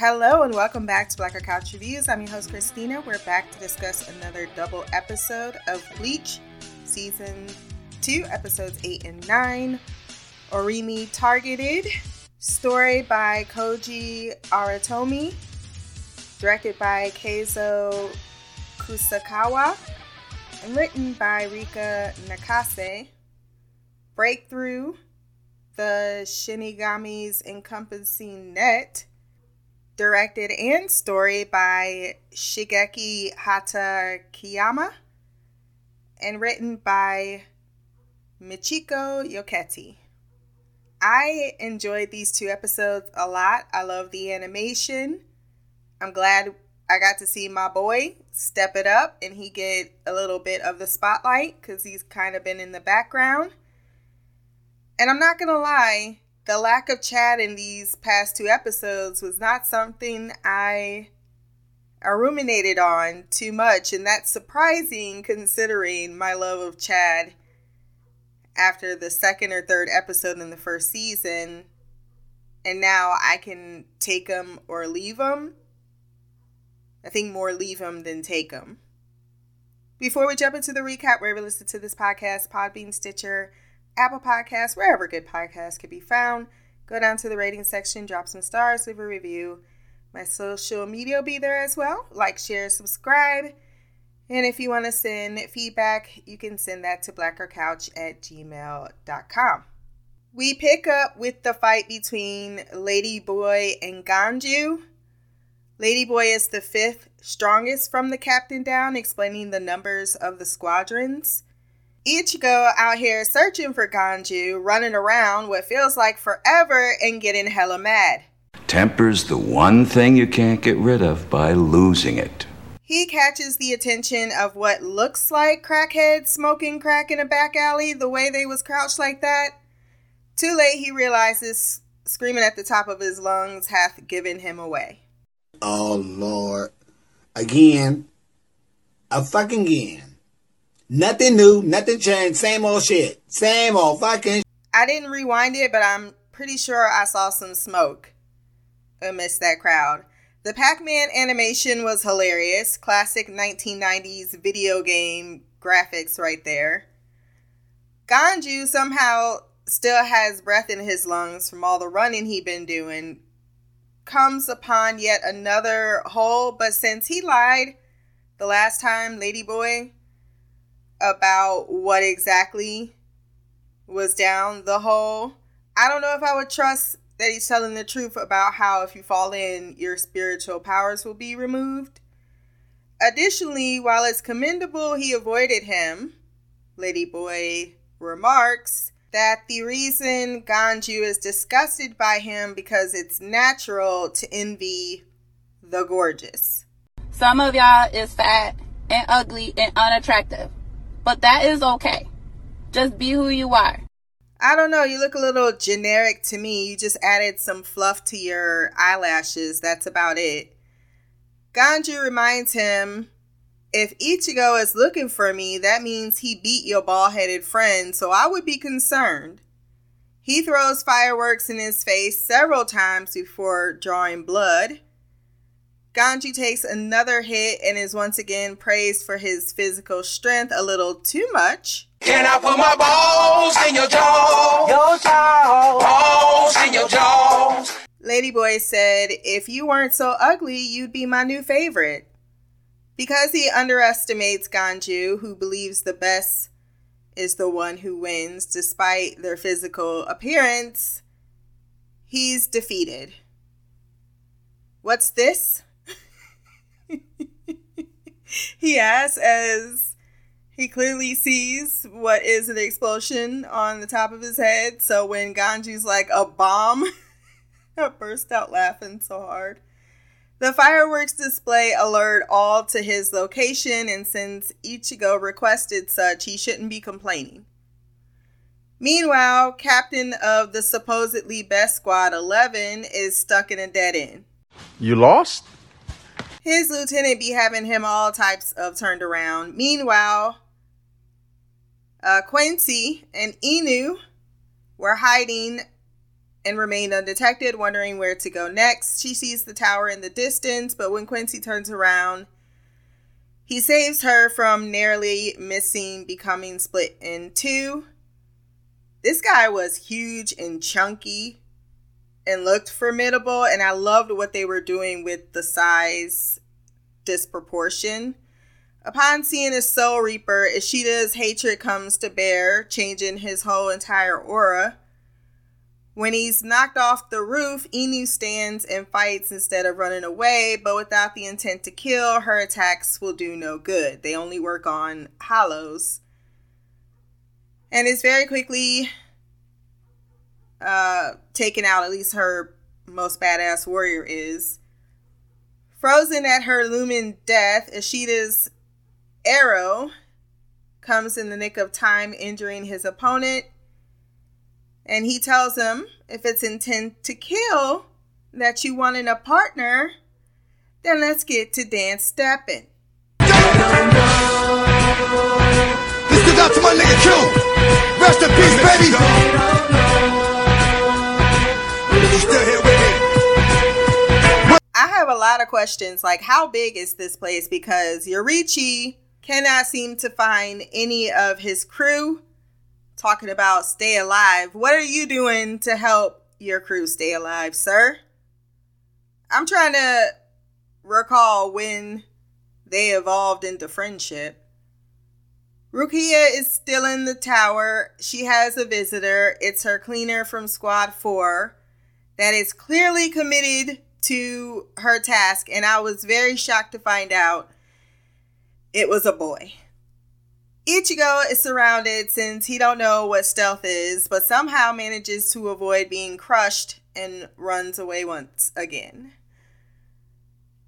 Hello and welcome back to Black Girl Couch Reviews. I'm your host Christina. We're back to discuss another double episode of Bleach, season 2, episodes 8 and 9. Orihime Targeted, story by Koji Aratomi, directed by Keizo Kusakawa, and written by Rika Nakase. Breakthrough, the Shinigami's encompassing net directed and story by Shigeki Hata Kiyama, and written by Michiko Yokote. I enjoyed these two episodes a lot. I love the animation. I'm glad I got to see my boy step it up and he get a little bit of the spotlight because he's kind of been in the background. And I'm not going to lie, the lack of Chad in these past two episodes was not something I, ruminated on too much, and that's surprising considering my love of Chad after the second or third episode in the first season. And now I can take him or leave him. I think more leave him than take him. Before we jump into the recap, wherever you listen to this podcast, Podbean, Stitcher, Apple Podcasts, wherever good podcasts can be found. Go down to the rating section, drop some stars, leave a review. My social media will be there as well. Like, share, subscribe. And if you want to send feedback, you can send that to blackgirlcouch at gmail.com. We pick up with the fight between Ladyboy and Ganju. Ladyboy is the fifth strongest from the captain down, explaining the numbers of the squadrons. Ichigo out here searching for Ganju, running around what feels like forever and getting hella mad. Temper's the one thing you can't get rid of by losing it. He catches the attention of what looks like crackheads smoking crack in a back alley the way they was crouched like that. Too late he realizes screaming at the top of his lungs hath given him away. Oh Lord. Again. A fucking again. Nothing new, nothing changed, same old shit. Same old fucking I didn't rewind it, but I'm pretty sure I saw some smoke amidst that crowd. The Pac Man animation was hilarious. Classic 1990s video game graphics right there. Ganju somehow still has breath in his lungs from all the running he been doing. Comes upon yet another hole, but since he lied the last time, Ladyboy, about what exactly was down the hole. I don't know if I would trust that he's telling the truth about how if you fall in, your spiritual powers will be removed. Additionally, while it's commendable he avoided him, Ladyboy remarks that the reason Ganju is disgusted by him because it's natural to envy the gorgeous. Some of y'all is fat and ugly and unattractive. But that is okay. Just be who you are. I don't know. You look a little generic to me. You just added some fluff to your eyelashes. That's about it. Ganju reminds him if Ichigo is looking for me, that means he beat your bald headed friend, so I would be concerned. He throws fireworks in his face several times before drawing blood. Ganju takes another hit and is once again praised for his physical strength a little too much. Can I put my balls in your jaw? Your jaw. Balls in your jaws. Ladyboy said, If you weren't so ugly, you'd be my new favorite. Because he underestimates Ganju, who believes the best is the one who wins despite their physical appearance, he's defeated. What's this? he asks as he clearly sees what is an explosion on the top of his head. So when Ganju's like a bomb, I burst out laughing so hard. The fireworks display alert all to his location, and since Ichigo requested such, he shouldn't be complaining. Meanwhile, captain of the supposedly best squad 11 is stuck in a dead end. You lost? His lieutenant be having him all types of turned around. Meanwhile, uh, Quincy and Inoue were hiding and remained undetected, wondering where to go next. She sees the tower in the distance, but when Quincy turns around, he saves her from narrowly missing becoming split in two. This guy was huge and chunky and looked formidable, and I loved what they were doing with the size disproportion. Upon seeing his Soul Reaper, Ishida's hatred comes to bear, changing his whole entire aura. When he's knocked off the roof, Inoue stands and fights instead of running away, but without the intent to kill, her attacks will do no good. They only work on hollows. And is very quickly uh, taken out, at least her most badass warrior is. Frozen at her looming death, Ishida's arrow comes in the nick of time, injuring his opponent. And he tells him if it's intent to kill that you wanted a partner, then let's get to dance stepping. This goes out to my nigga Q. questions like how big is this place because Yoruichi cannot seem to find any of his crew talking about stay alive. What are you doing to help your crew stay alive, sir? I'm trying to recall when they evolved into friendship. Rukia is still in the tower. She has a visitor. It's her cleaner from Squad 4 that is clearly committed to her task, and I was very shocked to find out it was a boy. Ichigo is surrounded since he don't know what stealth is, but somehow manages to avoid being crushed and runs away once again.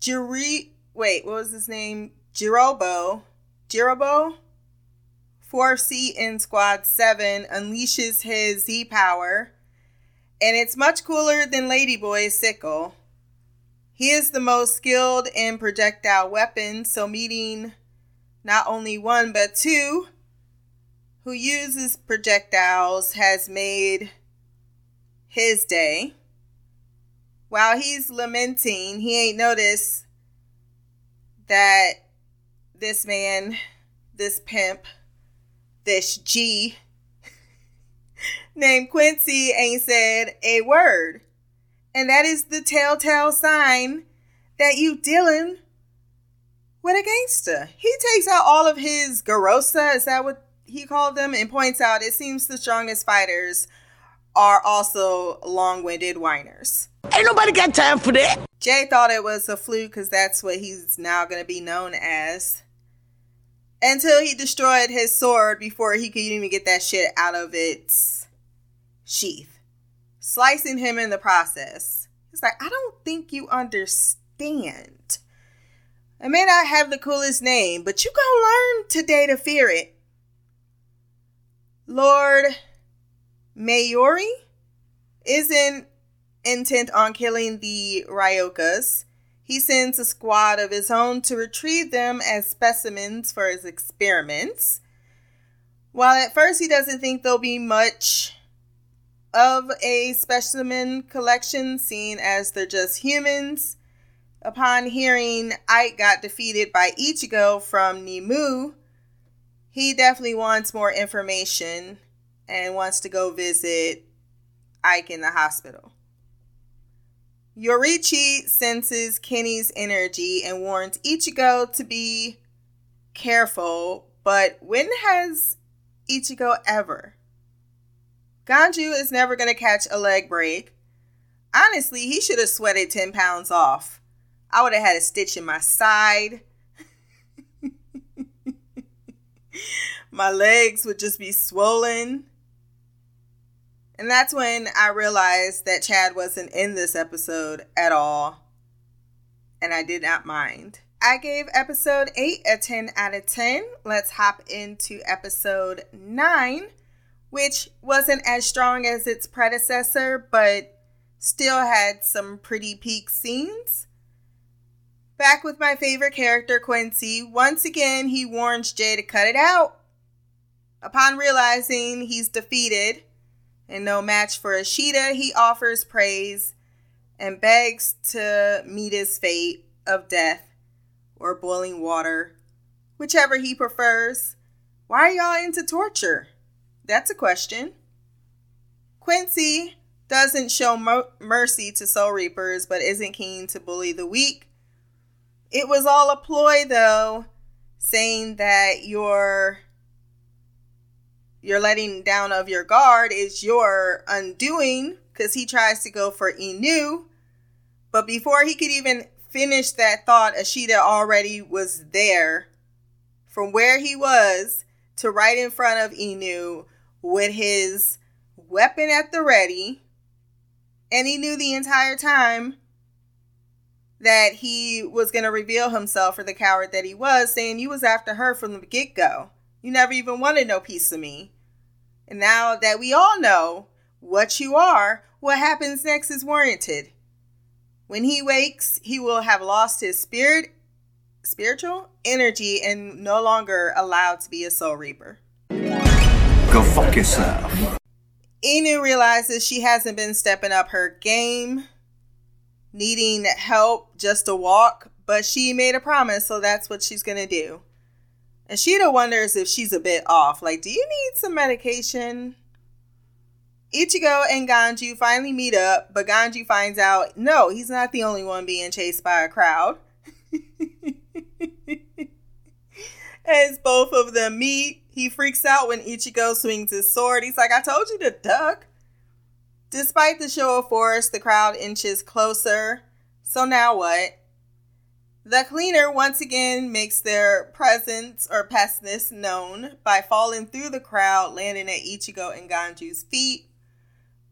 Jiri wait, what was his name? Jirobo. Jirobo? 4C in Squad 7 unleashes his Z power, and it's much cooler than Ladyboy's sickle. He is the most skilled in projectile weapons, so meeting not only one but two who uses projectiles has made his day. While he's lamenting, he ain't noticed that this man, this pimp, this G named Quincy ain't said a word. And that is the telltale sign that you dealing with a gangster. He takes out all of his Garosa, is that what he called them? And points out it seems the strongest fighters are also long winded whiners. Ain't nobody got time for that. Jay thought it was a fluke because that's what he's now going to be known as. Until he destroyed his sword before he could even get that shit out of its sheath, slicing him in the process. He's like, I don't think you understand. I may not have the coolest name, but you gonna learn today to fear it. Lord Mayuri isn't intent on killing the Ryokas. He sends a squad of his own to retrieve them as specimens for his experiments. While at first he doesn't think there'll be much of a specimen collection, seen as they're just humans, upon hearing Ike got defeated by Ichigo from Nemu, he definitely wants more information and wants to go visit Ike in the hospital. Yoruichi senses Kenny's energy and warns Ichigo to be careful, but when has Ichigo ever? Ganju is never going to catch a leg break. Honestly, he should have sweated 10 pounds off. I would have had a stitch in my side. my legs would just be swollen. And that's when I realized that Chad wasn't in this episode at all. And I did not mind. I gave episode 8 a 10 out of 10. Let's hop into episode 9, which wasn't as strong as its predecessor, but still had some pretty peak scenes. Back with my favorite character, Quincy. Once again, he warns Jay to cut it out. Upon realizing he's defeated, And no match for Ishida, he offers praise and begs to meet his fate of death or boiling water, whichever he prefers. Why are y'all into torture? That's a question. Quincy doesn't show mo- mercy to Soul Reapers, but isn't keen to bully the weak. It was all a ploy, though, saying that your your letting down of your guard is your undoing, because he tries to go for Inoue. But before he could even finish that thought, Ishida already was there from where he was to right in front of Inoue with his weapon at the ready. And he knew the entire time that he was going to reveal himself for the coward that he was, saying, You was after her from the get go. You never even wanted no piece of me. And now that we all know what you are, what happens next is warranted. When he wakes, he will have lost his spirit, spiritual energy, and no longer allowed to be a soul reaper. Go fuck yourself. Inoue realizes she hasn't been stepping up her game, needing help just to walk, but she made a promise, so that's what she's gonna do. And Sheeta wonders if she's a bit off. Like, do you need some medication? Ichigo and Ganju finally meet up, but Ganju finds out no, he's not the only one being chased by a crowd. As both of them meet, he freaks out when Ichigo swings his sword. He's like, I told you to duck. Despite the show of force, the crowd inches closer. So now what? The cleaner once again makes their presence or pestness known by falling through the crowd, landing at Ichigo and Ganju's feet,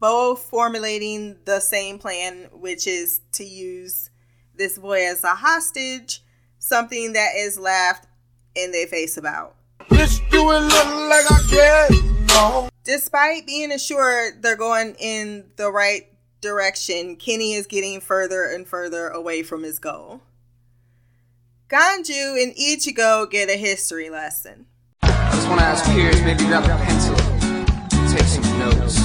both formulating the same plan, which is to use this boy as a hostage, something that is laughed in their face about. Bitch, you a little like I care. No. Despite being assured they're going in the right direction, Kenny is getting further and further away from his goal. Ganju and Ichigo get a history lesson. I just want to ask peers, maybe grab a pencil, take some notes.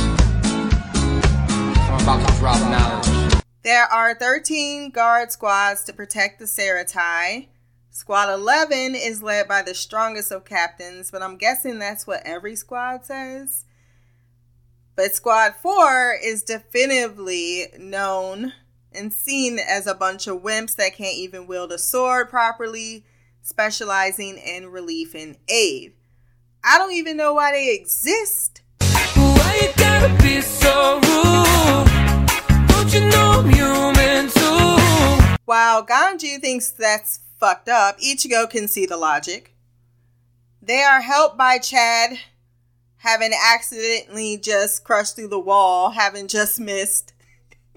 I'm about to drop knowledge. There are 13 guard squads to protect the Seireitei. Squad 11 is led by the strongest of captains, but I'm guessing that's what every squad says. But Squad 4 is definitively known and seen as a bunch of wimps that can't even wield a sword properly, specializing in relief and aid. I don't even know why they exist. Why you gotta be so rude? Don't you know I'm human too? While Ganju thinks that's fucked up, Ichigo can see the logic. They are helped by Chad having accidentally just crushed through the wall, having just missed.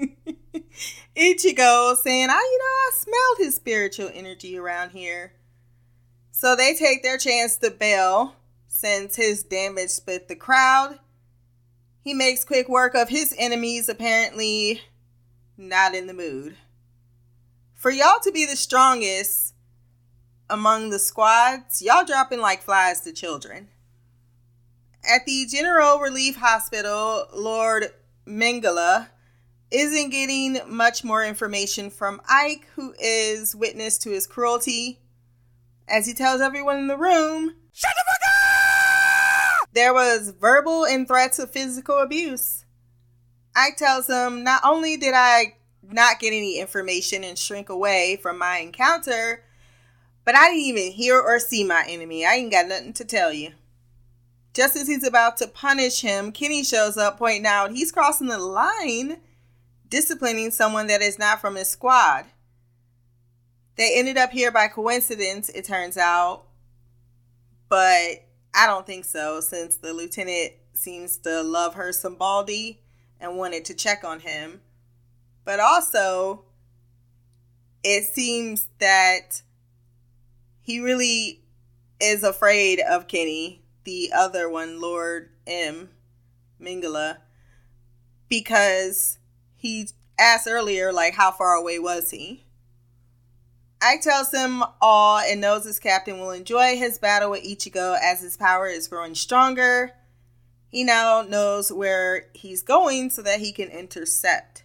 Ichigo saying, I, you know, I smelled his spiritual energy around here. So they take their chance to bail since his damage split the crowd. He makes quick work of his enemies, apparently not in the mood. For y'all to be the strongest among the squads, y'all dropping like flies to children. At the General Relief Hospital, Lord Mengele isn't getting much more information from Ike, who is witness to his cruelty. As he tells everyone in the room, Shut the fuck up! there was verbal and threats of physical abuse. Ike tells him, Not only did I not get any information and shrink away from my encounter, but I didn't even hear or see my enemy. I ain't got nothing to tell you. Just as he's about to punish him, Kenny shows up, pointing out he's crossing the line, disciplining someone that is not from his squad. They ended up here by coincidence, it turns out, but I don't think so, since the lieutenant seems to love her some Baldy and wanted to check on him. But also, it seems that he really is afraid of Kenny, the other one, Lord M. Mingala, because he asked earlier, like, how far away was he? Ike tells him all and knows his captain will enjoy his battle with Ichigo as his power is growing stronger. He now knows where he's going so that he can intercept.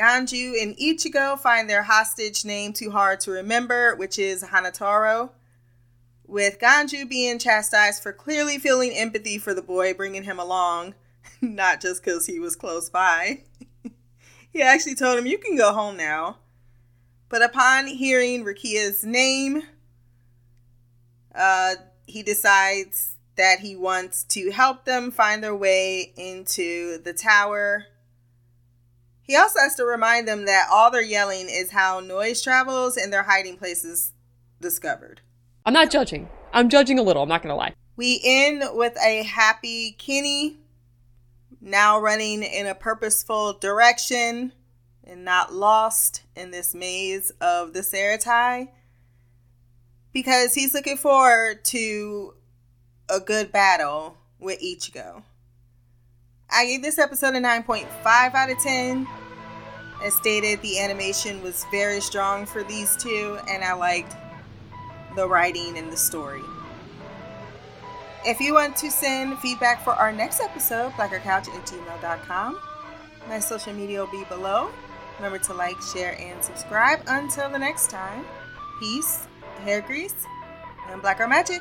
Ganju and Ichigo find their hostage name too hard to remember, which is Hanataro. With Ganju being chastised for clearly feeling empathy for the boy, bringing him along, not just because he was close by. he actually told him, You can go home now. But upon hearing Rukia's name, uh, he decides that he wants to help them find their way into the tower. He also has to remind them that all their yelling is how noise travels and their hiding places discovered. I'm not judging. I'm judging a little, I'm not gonna lie. We end with a happy Kenny now running in a purposeful direction and not lost in this maze of the Seireitei because he's looking forward to a good battle with Ichigo. I gave this episode a 9.5 out of 10. As stated, the animation was very strong for these two, and I liked the writing and the story. If you want to send feedback for our next episode, blackgirlcouch at gmail.com. My social media will be below. Remember to like, share, and subscribe. Until the next time, peace, hair grease, and black magic.